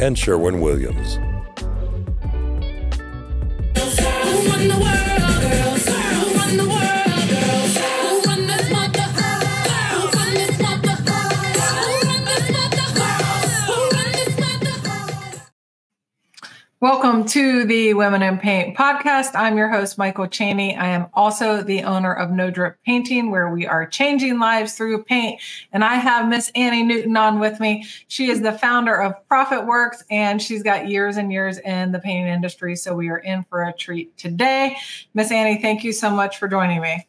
and Sherwin Williams. Welcome to the Women in Paint podcast. I'm your host, Michael Cheney. I am also the owner of No Drip Painting, where we are changing lives through paint. And I have Miss Annie Newton on with me. She is the founder of Profit Works, and she's got years and years in the painting industry. So we are in for a treat today. Miss Annie, thank you so much for joining me.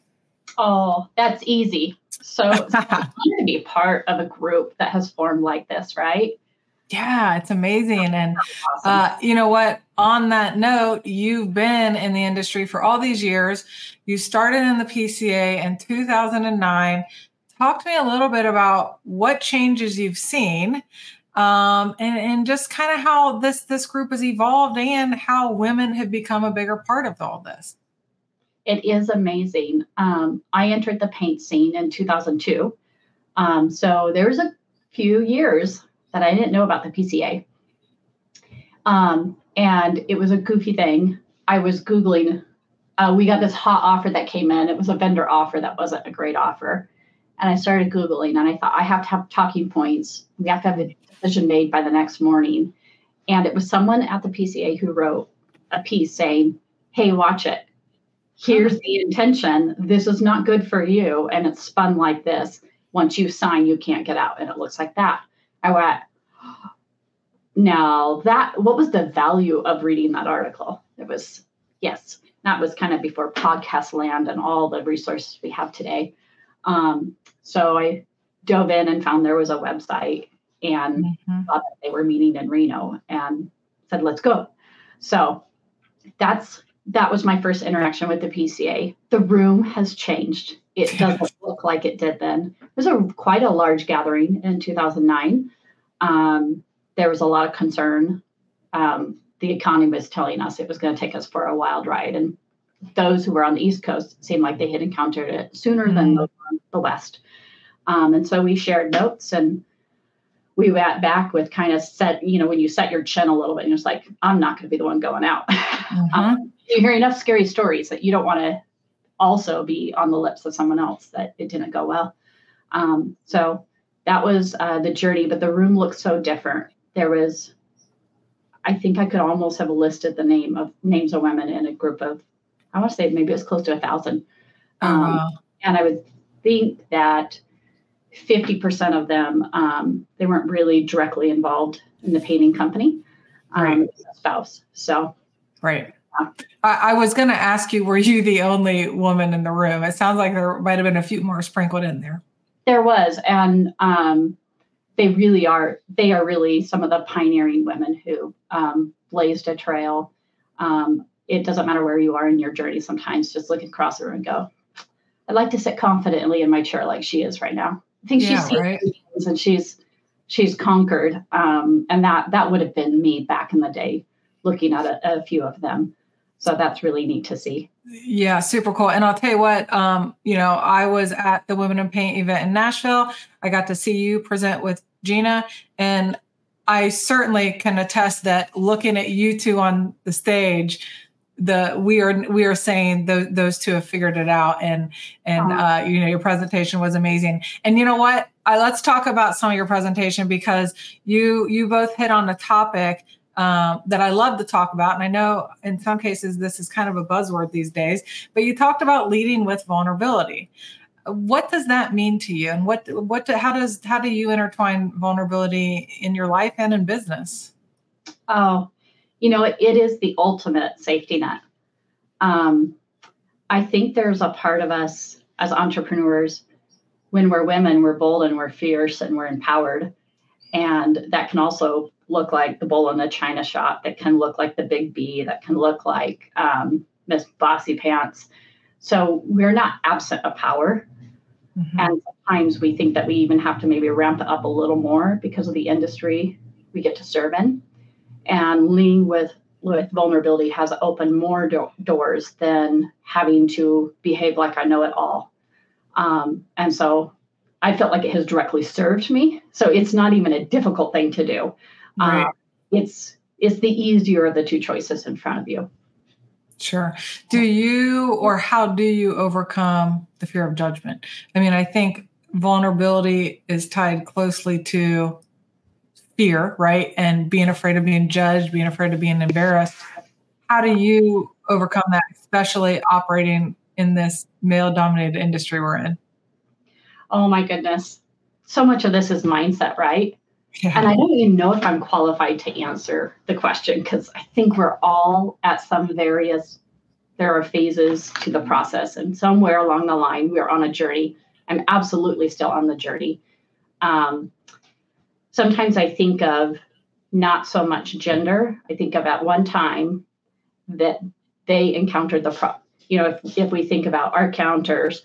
Oh, that's easy. So it's to be part of a group that has formed like this, right? Yeah, it's amazing. And uh, you know what? On that note, you've been in the industry for all these years. You started in the PCA in 2009. Talk to me a little bit about what changes you've seen um, and, and just kind of how this this group has evolved and how women have become a bigger part of all this. It is amazing. Um, I entered the paint scene in 2002. Um, so there's a few years that I didn't know about the PCA. Um, and it was a goofy thing. I was Googling, uh, we got this hot offer that came in. It was a vendor offer that wasn't a great offer. And I started Googling and I thought, I have to have talking points. We have to have a decision made by the next morning. And it was someone at the PCA who wrote a piece saying, Hey, watch it. Here's the intention. This is not good for you. And it's spun like this. Once you sign, you can't get out. And it looks like that. I went, now that what was the value of reading that article? It was yes, that was kind of before podcast land and all the resources we have today. Um, so I dove in and found there was a website and mm-hmm. thought that they were meeting in Reno and said, let's go. So that's that was my first interaction with the PCA. The room has changed. It doesn't look like it did then. It was a quite a large gathering in 2009. Um, there was a lot of concern. Um, the economy was telling us it was going to take us for a wild ride, and those who were on the East Coast seemed like they had encountered it sooner mm-hmm. than the, the West. Um, and so we shared notes and we went back with kind of set, you know, when you set your chin a little bit, and you're just like, I'm not going to be the one going out. Mm-hmm. um, you hear enough scary stories that you don't want to also be on the lips of someone else that it didn't go well. Um, so that was uh, the journey, but the room looked so different. There was, I think I could almost have listed the name of names of women in a group of, I want to say maybe it was close to a thousand. Um, uh-huh. And I would think that 50% of them, um, they weren't really directly involved in the painting company, um, right. spouse. So, right. I, I was going to ask you, were you the only woman in the room? It sounds like there might have been a few more sprinkled in there. There was, and um, they really are. They are really some of the pioneering women who um, blazed a trail. Um, it doesn't matter where you are in your journey. Sometimes just look across the room and go, "I'd like to sit confidently in my chair like she is right now." I think yeah, she's seen right. and she's she's conquered, um, and that that would have been me back in the day, looking at a, a few of them. So that's really neat to see. Yeah, super cool. And I'll tell you what, um, you know, I was at the Women in Paint event in Nashville. I got to see you present with Gina, and I certainly can attest that looking at you two on the stage, the we are we are saying those those two have figured it out, and and uh, you know your presentation was amazing. And you know what? I, let's talk about some of your presentation because you you both hit on a topic um, that I love to talk about. And I know in some cases this is kind of a buzzword these days, but you talked about leading with vulnerability. What does that mean to you? And what, what, how does, how do you intertwine vulnerability in your life and in business? Oh, you know, it, it is the ultimate safety net. Um, I think there's a part of us as entrepreneurs when we're women, we're bold and we're fierce and we're empowered And that can also look like the bull in the china shop, that can look like the big B, that can look like um, Miss Bossy Pants. So we're not absent of power. Mm-hmm. And sometimes we think that we even have to maybe ramp up a little more because of the industry we get to serve in. And lean with with vulnerability has opened more do- doors than having to behave like I know it all. Um, and so I felt like it has directly served me. So it's not even a difficult thing to do. Right. Uh, it's it's the easier of the two choices in front of you. Sure. Do you or how do you overcome the fear of judgment? I mean, I think vulnerability is tied closely to fear, right? And being afraid of being judged, being afraid of being embarrassed. How do you overcome that, especially operating in this male dominated industry we're in? Oh my goodness. So much of this is mindset, right? Yeah. And I don't even know if I'm qualified to answer the question because I think we're all at some various, there are phases to the process. And somewhere along the line, we're on a journey. I'm absolutely still on the journey. Um, sometimes I think of not so much gender. I think of at one time that they encountered the pro. You know, if, if we think about our counters,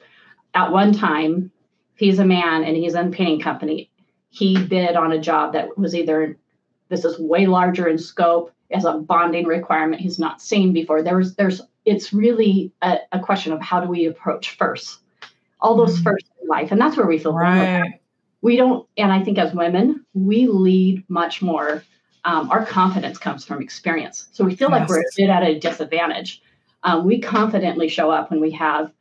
at one time, he's a man and he's in painting company he bid on a job that was either this is way larger in scope as a bonding requirement he's not seen before. There's there's it's really a, a question of how do we approach first all those mm-hmm. first in life and that's where we feel right. we don't and i think as women we lead much more um, our confidence comes from experience. So we feel yes. like we're a bit at a disadvantage. Um, we confidently show up when we have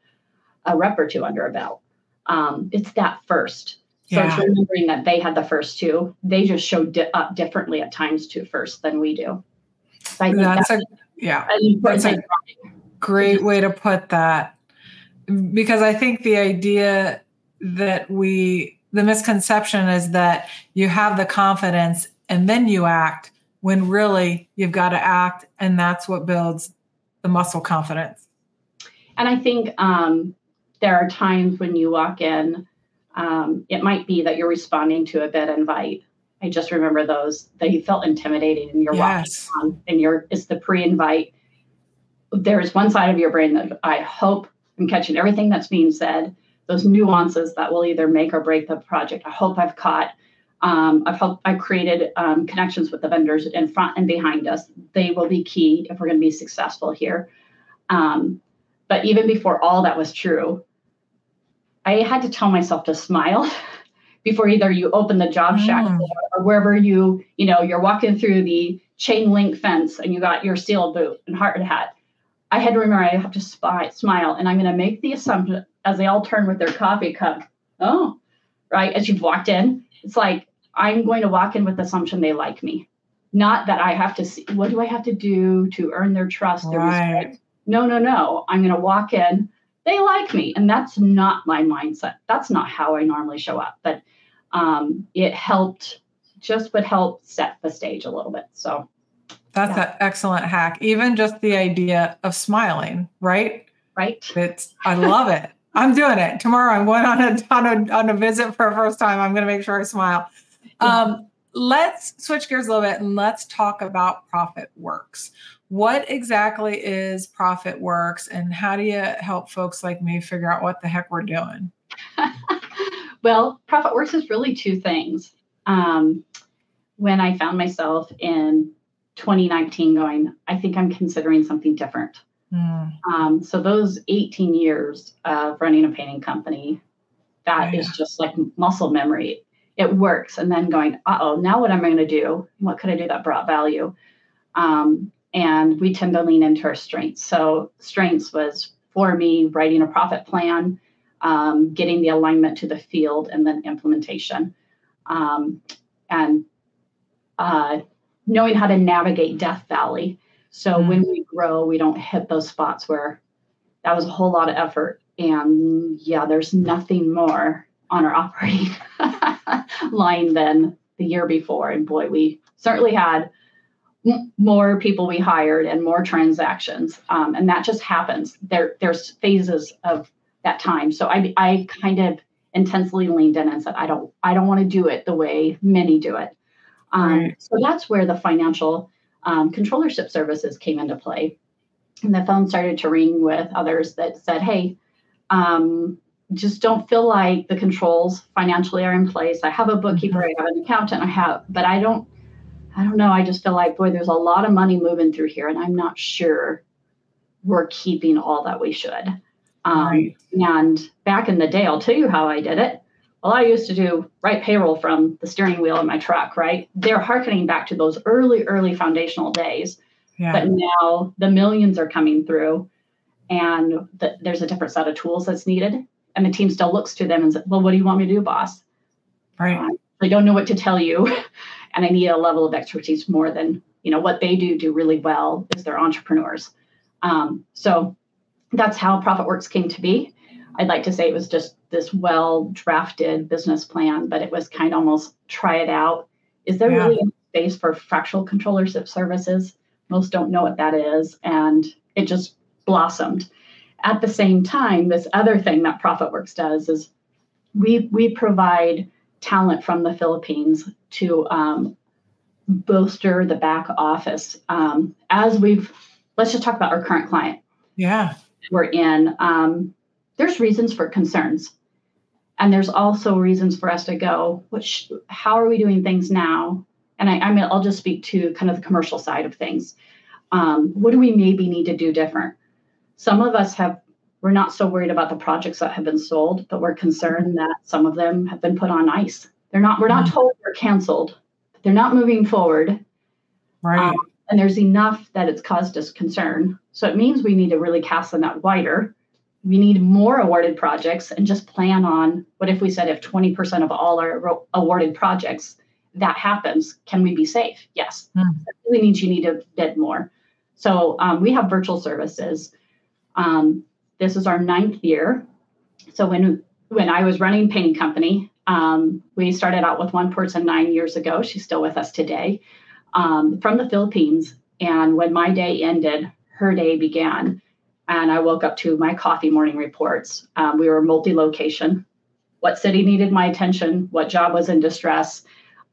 a rep or two under a belt. Um, it's that first so yeah. it's remembering that they had the first two. They just showed di- up differently at times too first than we do. So I think that's, that's a yeah. That's a great way to put that because I think the idea that we the misconception is that you have the confidence and then you act when really you've got to act and that's what builds the muscle confidence. And I think um, there are times when you walk in um, it might be that you're responding to a bid invite. I just remember those that you felt intimidating and you're yes. walking on and you're it's the pre-invite. There is one side of your brain that I hope I'm catching everything that's being said, those nuances that will either make or break the project. I hope I've caught. Um, I've helped, I've created um, connections with the vendors in front and behind us. They will be key if we're going to be successful here. Um, but even before all that was true, I had to tell myself to smile before either you open the job shack mm. or wherever you, you know, you're walking through the chain link fence and you got your steel boot and hard hat. I had to remember I have to spy, smile and I'm going to make the assumption as they all turn with their coffee cup. Oh, right. As you've walked in, it's like I'm going to walk in with the assumption they like me. Not that I have to see what do I have to do to earn their trust right. or respect. No, no, no. I'm going to walk in they like me. And that's not my mindset. That's not how I normally show up. But um, it helped, just would help set the stage a little bit. So that's yeah. an excellent hack. Even just the idea of smiling, right? Right. It's I love it. I'm doing it tomorrow. I'm going on a on a on a visit for a first time. I'm going to make sure I smile. Um, let's switch gears a little bit and let's talk about Profit Works what exactly is profit works and how do you help folks like me figure out what the heck we're doing? Well profit works is really two things. Um, when i found myself in 2019 going i think i'm considering something different. Mm. um, so those 18 years of running a painting company that yeah. is just like muscle memory. It works and then going uh-oh now what am i going to do? What could i do that brought value? Um, and we tend to lean into our strengths. So, strengths was for me writing a profit plan, um, getting the alignment to the field, and then implementation. Um, and uh, knowing how to navigate Death Valley. So, mm-hmm. when we grow, we don't hit those spots where that was a whole lot of effort. And yeah, there's nothing more on our operating line than the year before. And boy, we certainly had more people we hired and more transactions um, and that just happens there there's phases of that time so I, I kind of intensely leaned in and said, I don't, I don't want to do it the way many do it. Um, right. So that's where the financial um, controllership services came into play. And the phone started to ring with others that said, hey, um, just don't feel like the controls financially are in place. I have a bookkeeper, mm-hmm. I have an accountant, I have, but I don't, I don't know. I just feel like, boy, there's a lot of money moving through here, and I'm not sure we're keeping all that we should. Um, right. And back in the day, I'll tell you how I did it. Well, I used to do write payroll from the steering wheel in my truck, right? They're harkening back to those early, early foundational days. Yeah. But now the millions are coming through, and the, there's a different set of tools that's needed. And the team still looks to them and says, Well, what do you want me to do, boss? Right. Um, I don't know what to tell you. and I need a level of expertise more than, you know, what they do do really well is they're entrepreneurs. Um, so that's how ProfitWorks came to be. I'd like to say it was just this well drafted business plan, but it was kind of almost try it out. Is there yeah. really a space for fractional controllership services? Most don't know what that is. And it just blossomed. At the same time, this other thing that ProfitWorks does is we we provide talent from the Philippines to um, bolster the back office. Um, as we've, let's just talk about our current client. Yeah. We're in, um, there's reasons for concerns. And there's also reasons for us to go, which, how are we doing things now? And I, I mean, I'll just speak to kind of the commercial side of things. Um, what do we maybe need to do different? Some of us have we're not so worried about the projects that have been sold, but we're concerned that some of them have been put on ice. They're not, we're not mm. told they're canceled. They're not moving forward. Right. Um, and there's enough that it's caused us concern. So it means we need to really cast the net wider. We need more awarded projects and just plan on what if we said if 20% of all our awarded projects that happens, can we be safe? Yes. Mm. That really means you need to bid more. So um, we have virtual services. Um, this is our ninth year. So when when I was running painting company, um, we started out with one person nine years ago. She's still with us today um, from the Philippines. And when my day ended, her day began. And I woke up to my coffee morning reports. Um, we were multi location. What city needed my attention? What job was in distress?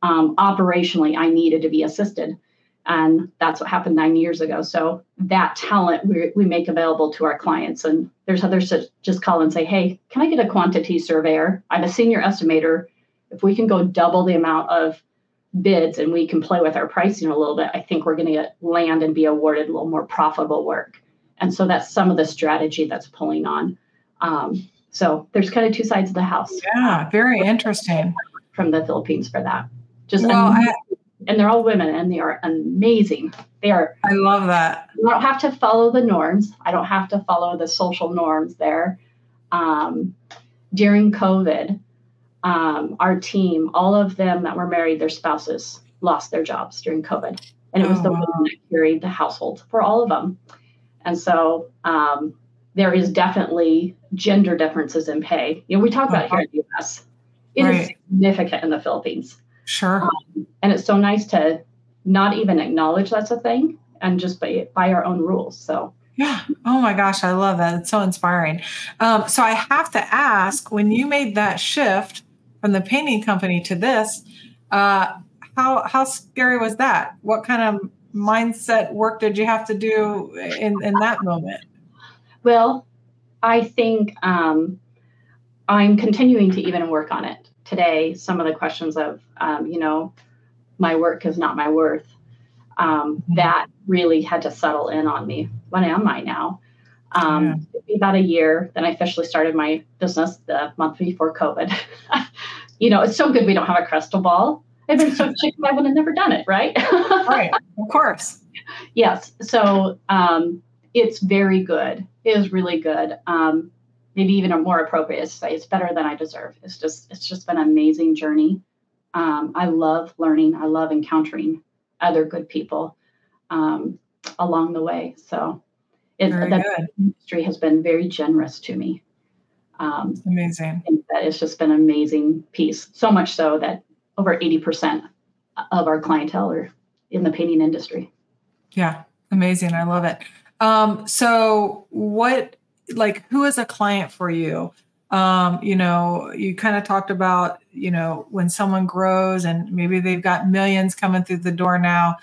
Um, operationally, I needed to be assisted. And that's what happened nine years ago. So that talent we, we make available to our clients. And there's others that just call and say, hey, can I get a quantity surveyor? I'm a senior estimator. If we can go double the amount of bids and we can play with our pricing a little bit, I think we're going to land and be awarded a little more profitable work. And so that's some of the strategy that's pulling on. Um, so there's kind of two sides of the house. Yeah, very interesting. From the Philippines for that. Just well, and they're all women and they are amazing. They are. I love that. I don't have to follow the norms. I don't have to follow the social norms there. Um, during COVID, um, our team, all of them that were married, their spouses lost their jobs during COVID. And it was oh, the women that carried the household for all of them. And so um, there is definitely gender differences in pay. You know, we talk about here in the US. It right. is significant in the Philippines. Sure. Um, and it's so nice to not even acknowledge that's a thing and just by, by our own rules. So, yeah. Oh my gosh, I love that. It's so inspiring. Um, so I have to ask when you made that shift from the painting company to this, uh, how how scary was that? What kind of mindset work did you have to do in, in that moment? Well, I think um, I'm continuing to even work on it today some of the questions of um, you know my work is not my worth um, mm-hmm. that really had to settle in on me what am i now um, yeah. about a year then i officially started my business the month before covid you know it's so good we don't have a crystal ball i've been so chicken i would have never done it right right of course yes so um, it's very good it is really good um, maybe even a more appropriate to say it's better than I deserve. It's just it's just been an amazing journey. Um, I love learning. I love encountering other good people um, along the way. So it, that industry has been very generous to me. Um, amazing. that it's just been an amazing piece. So much so that over 80% of our clientele are in the painting industry. Yeah, amazing. I love it. Um, so what like who is a client for you um, you know, you kind of talked about, you know, when someone grows and maybe they've got millions coming through the door now,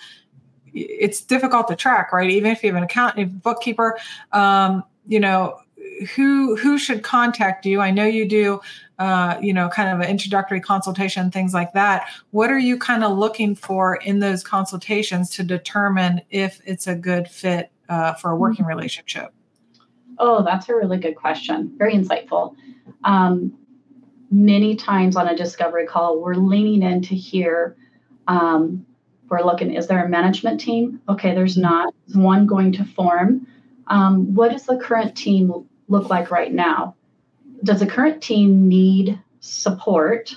it's difficult to track, right? Even if you have an accountant, bookkeeper, um, you know, who who should contact you? I know you do, uh, you know, kind of an introductory consultation, things like that. What are you kind of looking for in those consultations to determine if it's a good fit uh, for a working mm-hmm. relationship? Oh, that's a really good question. Very insightful. Um, many times on a discovery call, we're leaning in to hear. Um, we're looking, is there a management team? Okay, there's not. Is one going to form? Um, what does the current team look like right now? Does the current team need support?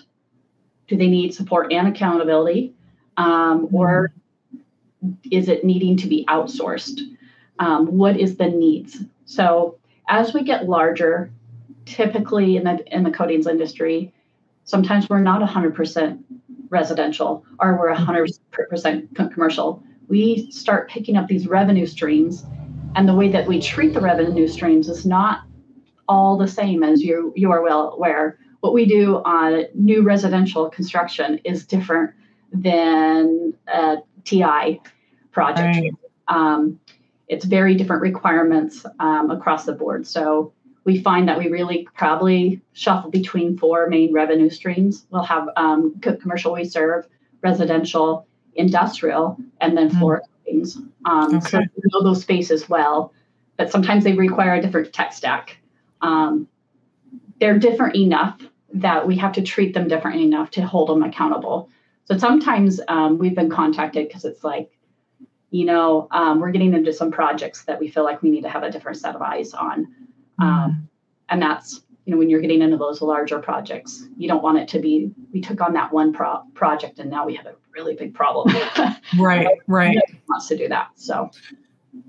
Do they need support and accountability? Um, or is it needing to be outsourced? Um, what is the needs? So as we get larger, typically in the in the coatings industry, sometimes we're not 100% residential or we're 100% commercial. We start picking up these revenue streams, and the way that we treat the revenue streams is not all the same as you you are well aware. What we do on new residential construction is different than a TI project. Right. Um, it's very different requirements um, across the board. So we find that we really probably shuffle between four main revenue streams. We'll have um, commercial we serve, residential, industrial, and then mm. coatings. Um, okay. So we know those spaces well, but sometimes they require a different tech stack. Um, they're different enough that we have to treat them different enough to hold them accountable. So sometimes um, we've been contacted because it's like, you know, um, we're getting into some projects that we feel like we need to have a different set of eyes on. Um, mm-hmm. and that's, you know, when you're getting into those larger projects, you don't want it to be, we took on that one pro- project and now we have a really big problem. right, right. Wants to do that. So,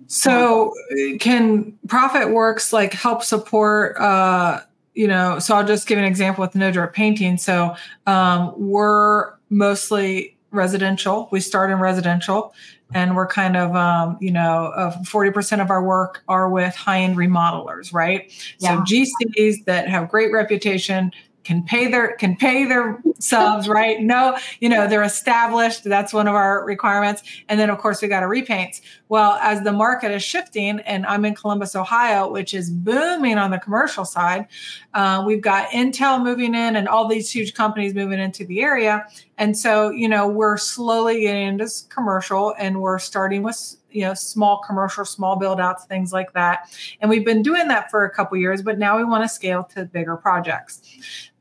so can profit works like help support, uh, you know, so I'll just give an example with No Drip Painting. So um, we're mostly residential. We start in residential and we're kind of um, you know uh, 40% of our work are with high-end remodelers right yeah. so gcs that have great reputation can pay their can pay their subs right? No you know they're established. That's one of our requirements. And then of course we got to repaints well as the market is shifting and i'm in columbus ohio which is booming on the commercial side uh, we've got intel moving in and all these huge companies moving into the area. And so you know we're slowly getting into commercial and we're starting with you know small commercial small build outs things like that. And we've been doing that for a couple years but now we want to scale to bigger projects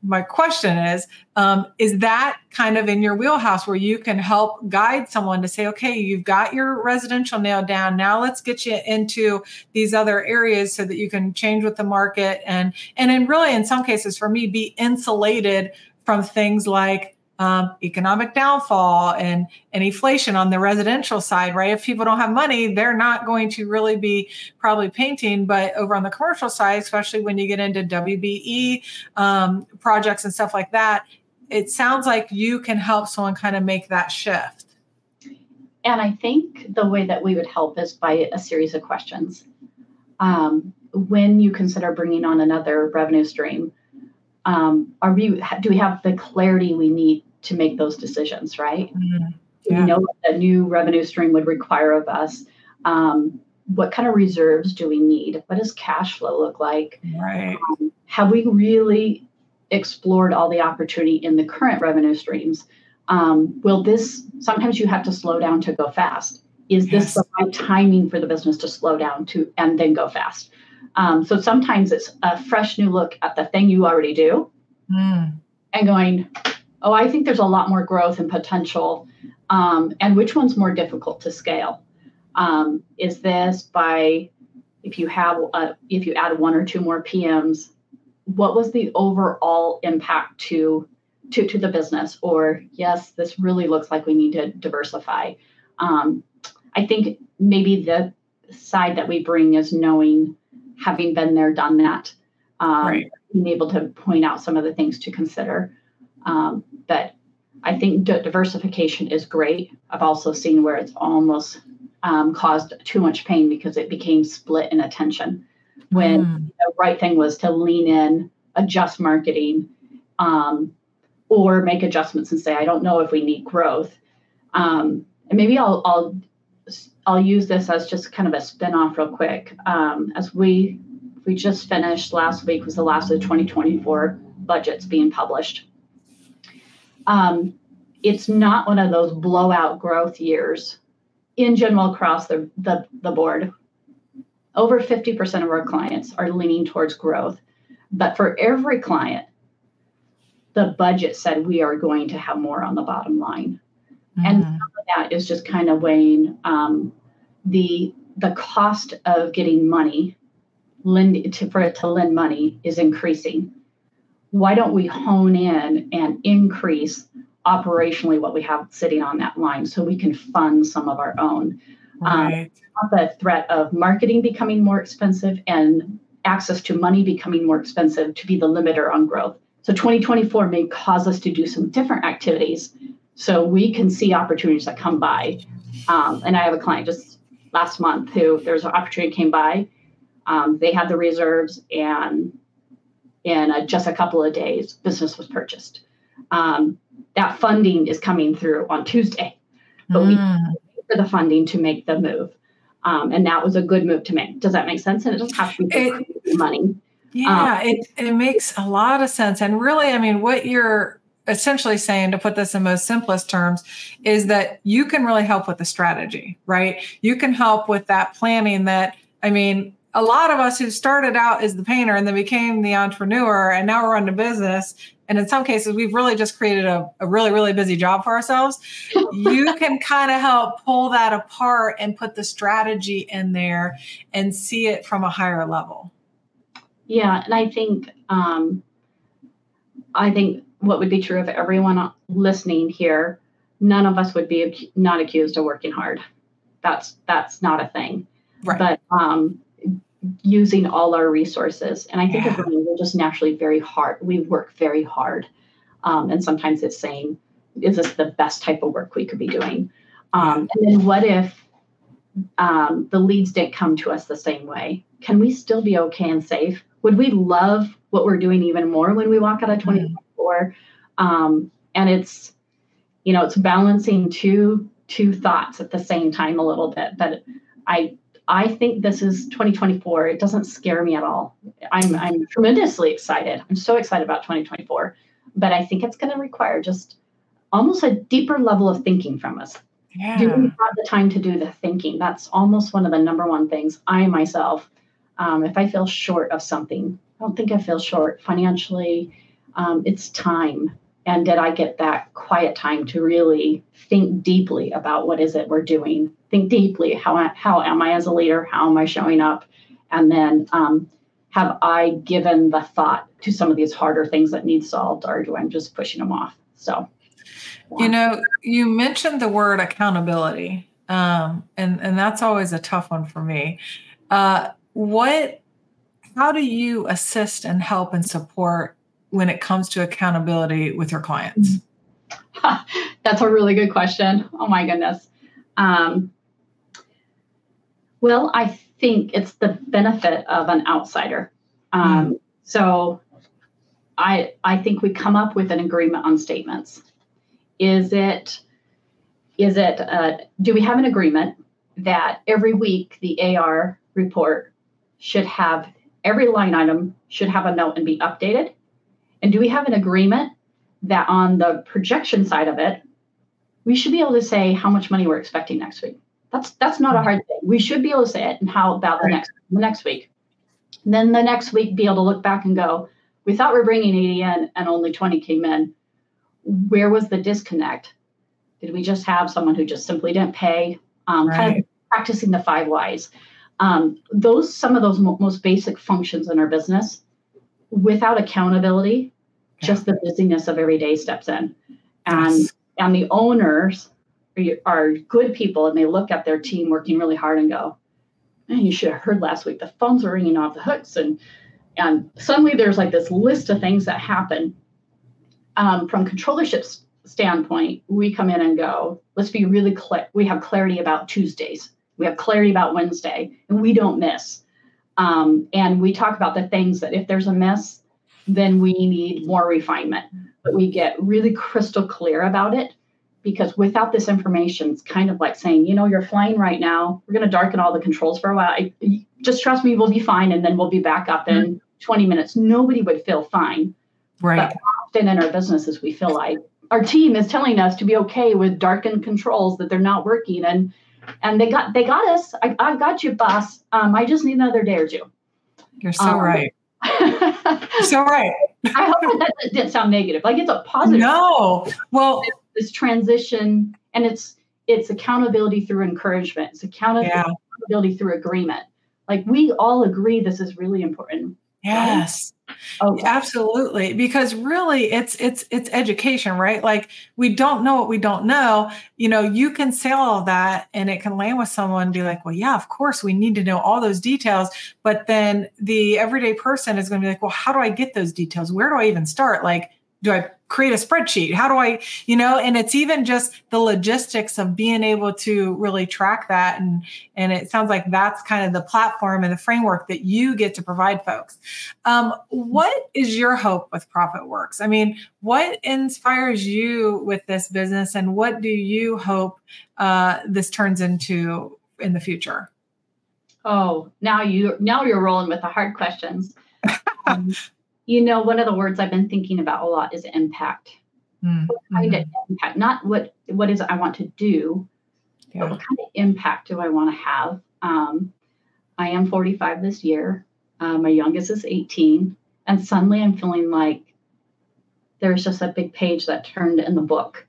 my question is um, is that kind of in your wheelhouse where you can help guide someone to say okay you've got your residential nailed down. Now let's get you into these other areas so that you can change with the market and and in really in some cases for me be insulated from things like um, economic downfall and, and inflation on the residential side, right? If people don't have money, they're not going to really be probably painting. But over on the commercial side, especially when you get into WBE um, projects and stuff like that, it sounds like you can help someone kind of make that shift. And I think the way that we would help is by a series of questions. Um, when you consider bringing on another revenue stream, um, are we do we have the clarity we need to make those decisions right? Mm-hmm. yeah. we know what a new revenue stream would require of us? Um, what kind of reserves do we need? What does cash flow look like? Right. Um, have we really explored all the opportunity in the current revenue streams? Um, will this sometimes you have to slow down to go fast. Is yes. this the right timing for the business to slow down to and then go fast um, so sometimes it's a fresh new look at the thing you already do mm. and going, oh, I think there's a lot more growth and potential. Um, and which one's more difficult to scale? Um, is this by if you have a, if you add one or two more PMs, what was the overall impact to to to the business? Or yes, this really looks like we need to diversify. Um, I think maybe the side that we bring is knowing having been there, done that, um, right. being able to point out some of the things to consider. Um, but I think diversification is great. I've also seen where it's almost um, caused too much pain because it became split in attention when mm. the right thing was to lean in adjust marketing um, or make adjustments and say, I don't know if we need growth. Um, and maybe I'll, I'll I'll use this as just kind of a spin-off real quick. Um, as we we just finished last week was the last of the 2024 budgets being published. Um, it's not one of those blowout growth years in general across the, the, the board. Over 50% of our clients are leaning towards growth. But for every client, the budget said we are going to have more on the bottom line. Mm-hmm. And some of that is just kind of weighing um, the the cost of getting money lend to, for it to lend money is increasing. Why don't we hone in and increase operationally what we have sitting on that line so we can fund some of our own? Um, right. Um, the threat of marketing becoming more expensive and access to money becoming more expensive to be the limiter on growth. So 2024 may cause us to do some different activities so we can see opportunities that come by. Um, and I have a client just last month who there's an opportunity came by um, they had the reserves, and in just a couple of days, business was purchased. Um, that funding is coming through on Tuesday, but mm. we for the funding to make the move. Um, and that was a good move to make. Does that make sense? And it doesn't have to be it, money. Yeah, um, it, it makes a lot of sense. And really, I mean, what you're essentially saying, to put this in most simplest terms, is that you can really help with the strategy, right? You can help with that planning that, I mean, a lot of us who started out as the painter and then became the entrepreneur and now we're running a business and in some cases we've really just created a, a really really busy job for ourselves you can kind of help pull that apart and put the strategy in there and see it from a higher level yeah and i think um, i think what would be true of everyone listening here none of us would be not accused of working hard that's that's not a thing right. but um, using all our resources. And I think yeah. we're just naturally very hard. We work very hard. Um, and sometimes it's saying, is this the best type of work we could be doing? Um, and then what if um, the leads didn't come to us the same way? Can we still be okay and safe? Would we love what we're doing even more when we walk out of 2024? Mm. and it's, you know, it's balancing two two thoughts at the same time a little bit. But I I think this is 2024. It doesn't scare me at all. I'm I'm tremendously excited. I'm so excited about 2024, but I think it's going to require just almost a deeper level of thinking from us. Yeah. Do we have the time to do the thinking? That's almost one of the number one things. I myself, um, if I feel short of something, I don't think I feel short financially. Um, it's time. And did i get that quiet time to really think deeply about what is it we're doing? Think deeply. How, how am i as a leader? How am i showing up? And then um, have i given the thought to some of these harder things that need solved or do i'm just pushing them off? So you know you mentioned the word accountability um, and and that's always a tough one for me. Uh, what how do you assist and help and support when it comes to accountability with your clients? That's a really good question. Oh my goodness. Um, well, I think it's the benefit of an outsider. Um, mm. So I I think we come up with an agreement on statements. Is it is it uh, do we have an agreement that every week the AR report should have every line item should have a note and be updated and do we have an agreement that on the projection side of it, we should be able to say how much money we're expecting next week? That's that's not a hard thing. We should be able to say it. And how about the next the next week? And then the next week, be able to look back and go, we thought we are bringing 80 in and only 20 came in. Where was the disconnect? Did we just have someone who just simply didn't pay? Um, right. Kind of practicing the five whys. Um, those some of those mo- most basic functions in our business. Without accountability, just the busyness of every day steps in. And yes. and the owners are good people and they look at their team working really hard and go man you should have heard last week. The phones were ringing off the hooks. And and suddenly there's like this list of things that happen. Um, from controllership standpoint we come in and go let's be really clear we have clarity about tuesdays we have clarity about wednesday and we don't miss um, and we talk about the things that if there's a miss then we need more refinement. But we get really crystal clear about it because without this information, it's kind of like saying, you know, you're flying right now. We're going to darken all the controls for a while. I, just trust me, we'll be fine. And then we'll be back up in mm-hmm. 20 minutes. Nobody would feel fine. Right. But often in our businesses, we feel like our team is telling us to be okay with darkened controls that they're not working. And and they got they got us. I, I got you, boss. Um, I just need another day or two. You're so um, right. You're so right. I hope that, that didn't sound negative. Like it's a positive. No. Well, this transition and it's it's accountability through encouragement. It's accountability, yeah. accountability through agreement. Like we all agree this is really important. Yes. Oh, absolutely. Because really it's it's it's education, right? Like we don't know what we don't know. You know, you can say all that and it can land with someone and be like, well, yeah, of course we need to know all those details. But then the everyday person is going to be like, well, how do I get those details? Where do I even start? Like, do I create a spreadsheet? How do i you know and it's even just the logistics of being able to really track that. And and it sounds like that's kind of the platform and the framework that you get to provide folks. Um, what is your hope with profitworks? I mean what inspires you with this business and what do you hope uh, this turns into in the future? Oh now you now you're rolling with the hard questions. Um, you know, one of the words I've been thinking about a lot is impact. Mm-hmm. What kind of mm-hmm. impact? Not what what is it I want to do, yeah. but what kind of impact do I want to have? Um, I am 45 this year. Uh, my youngest is 18, and suddenly I'm feeling like there's just a big page that turned in the book.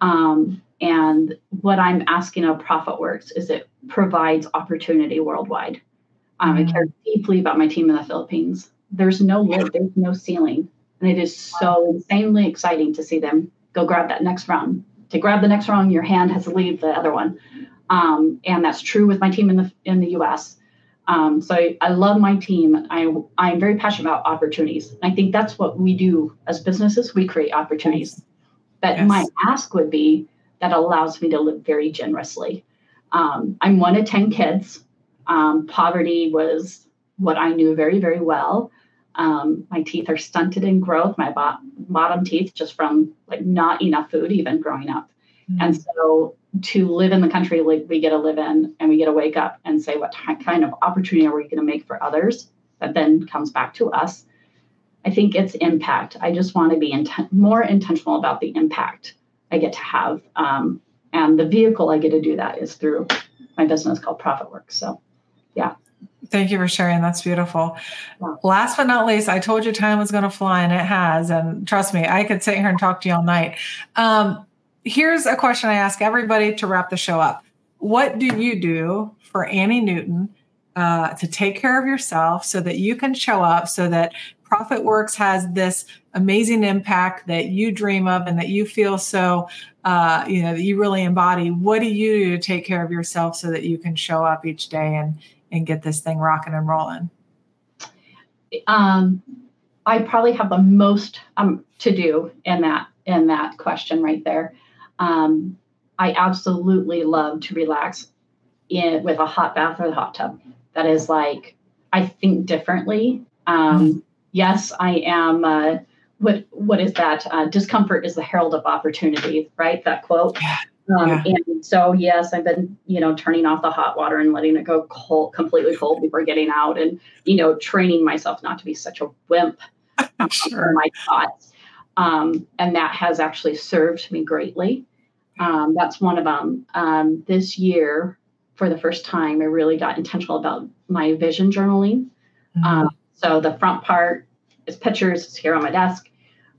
Um, and what I'm asking of ProfitWorks is it provides opportunity worldwide. Um, mm-hmm. I care deeply about my team in the Philippines there's no lid, there's no ceiling. And it is so insanely exciting to see them go grab that next rung. To grab the next rung, your hand has to leave the other one. Um, and that's true with my team in the in the US. Um, so I, I, love my team. I I'm very passionate about opportunities. And I think that's what we do as businesses. We create opportunities. But yes. my ask would be that allows me to live very generously. Um, I'm one of 10 kids. Um, poverty was what I knew very, very well. Um, my teeth are stunted in growth, my bo- bottom teeth, just from like not enough food, even growing up. Mm-hmm. And so to live in the country like we get to live in and we get to wake up and say, what t- kind of opportunity are we going to make for others? That then comes back to us. I think it's impact. I just want to be inten- more intentional about the impact I get to have. Um, and the vehicle I get to do that is through my business called ProfitWorks. So, yeah. Thank you for sharing. That's beautiful. Last but not least, I told you time was going to fly, and it has. And trust me, I could sit here and talk to you all night. Um, here's a question I ask everybody to wrap the show up What do you do for Annie Newton uh, to take care of yourself so that you can show up, so that Profit Works has this amazing impact that you dream of and that you feel so, uh, you know, that you really embody? What do you do to take care of yourself so that you can show up each day and and get this thing rocking and rolling? Um, I probably have the most um, to do in that in that question right there. Um, I absolutely love to relax in with a hot bath or a hot tub. That is like I think differently. Um, mm-hmm. Yes, I am. Uh, what what is that? Uh, discomfort is the herald of opportunity, right? That quote. Um, yeah. And so, yes, I've been, you know, turning off the hot water and letting it go cold, completely cold before getting out, and you know, training myself not to be such a wimp um, sure. my thoughts. Um, and that has actually served me greatly. Um, that's one of them. Um, this year, for the first time, I really got intentional about my vision journaling. Mm-hmm. Um, so the front part is pictures, it's here on my desk,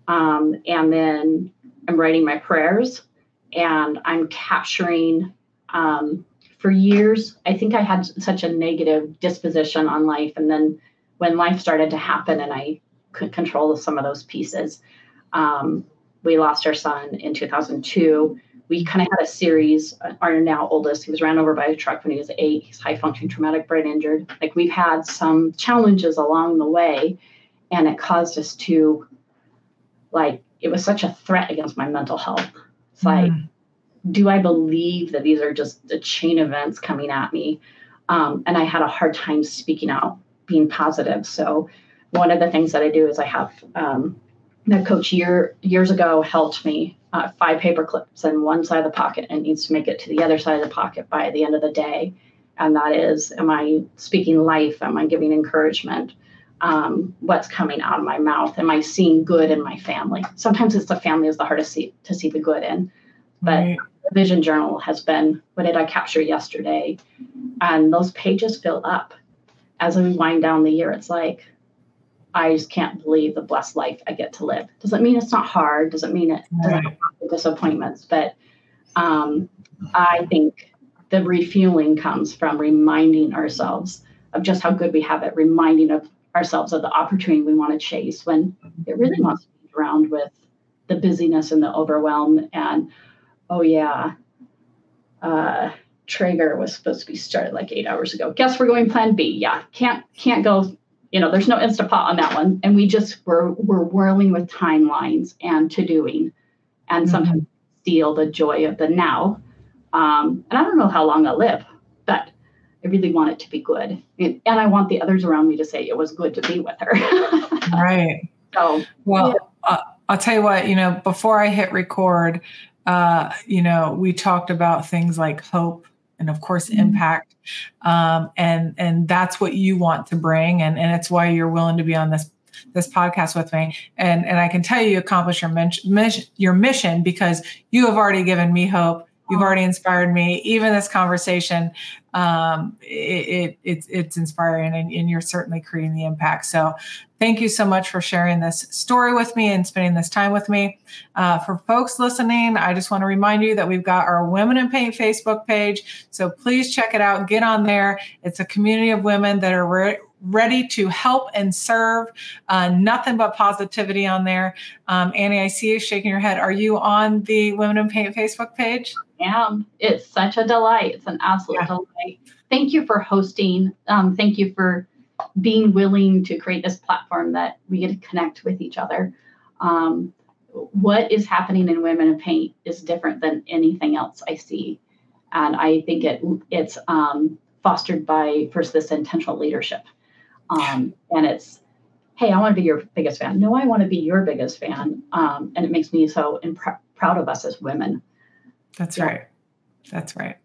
and then I'm writing my prayers and I'm capturing. Um, for years, I think I had such a negative disposition on life, and then when life started to happen, and I could control some of those pieces, um, we lost our son in 2002. We kind of had a series. Our now oldest, he was ran over by a truck when he was eight. He's high functioning traumatic brain injured. Like we've had some challenges along the way, and it caused us to, like, it was such a threat against my mental health it's like, mm. do I believe that these are just the chain events coming at me? Um, and I had a hard time speaking out, being positive. So one of the things that I do is I have um, the coach year years ago helped me uh, five paper clips in one side of the pocket and needs to make it to the other side of the pocket by the end of the day. And that is, am I speaking life? Am I giving encouragement? Um, what's coming out of my mouth? Am I seeing good in my family? Sometimes it's the family is the hardest see, to see the good in. But right. the vision journal has been what did I capture yesterday? And those pages fill up as we wind down the year. It's like, I just can't believe the blessed life I get to live. Doesn't mean it's not hard. Doesn't mean it doesn't have disappointments. But um, I think the refueling comes from reminding ourselves of just how good we have it, reminding of ourselves of the opportunity we want to chase when it really wants to be drowned with the busyness and the overwhelm. And oh yeah, uh, Traeger was supposed to be started like eight hours ago. Guess we're going Plan B. Yeah, can't can't go you know, there's no Instapot on that one. And we just were we're whirling with timelines and to doing and mm-hmm. sometimes steal the joy of the now. Um, and I don't know how long I'll live, I really want it to be good. And, and I want the others around me to say it was good to be with her. right. So, well, yeah. uh, I'll tell you what, you know, before I hit record, uh, you know, we talked about things like hope and of course mm-hmm. impact um, and and that's what you want to bring and and it's why you're willing to be on this this podcast with me and and i can tell you, you accomplish your mission your mission because you have already given me hope you've already inspired me even this conversation um, it, it, it's it's inspiring and, and, you're certainly creating the impact so thank you so much for sharing this story with me and spending this time with me uh, for folks listening i just want to remind you that we've got our women in paint facebook page so please check it out get on there it's a community of women that are re- ready to help and serve. Uh, nothing but positivity on there. Um, Annie, I see you shaking your head. Are you on the Women in Paint Facebook page? Am. It's such a delight. It's an absolute yeah. delight. Thank you for hosting. Um, thank you for being willing to create this platform that we get to connect with each other. Um, what is happening in Women in Paint is different than anything else I see, and I think it it's um, fostered by first this intentional leadership, um, and it's hey, I want to be your biggest fan. No, I want to be your biggest fan, um, and it makes me so proud of us as women. That's yeah. right. That's right.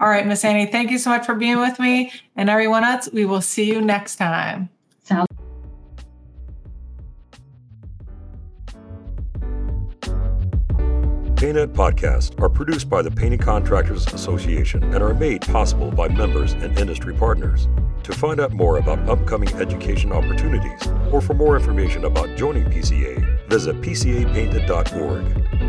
All right, Miss Annie, thank you so much for being with me. And everyone else, we will see you next time. Sounds PaintNet podcasts are produced by the Painting Contractors Association and are made possible by members and industry partners. To find out more about upcoming education opportunities or for more information about joining PCA, visit pcapainted.org.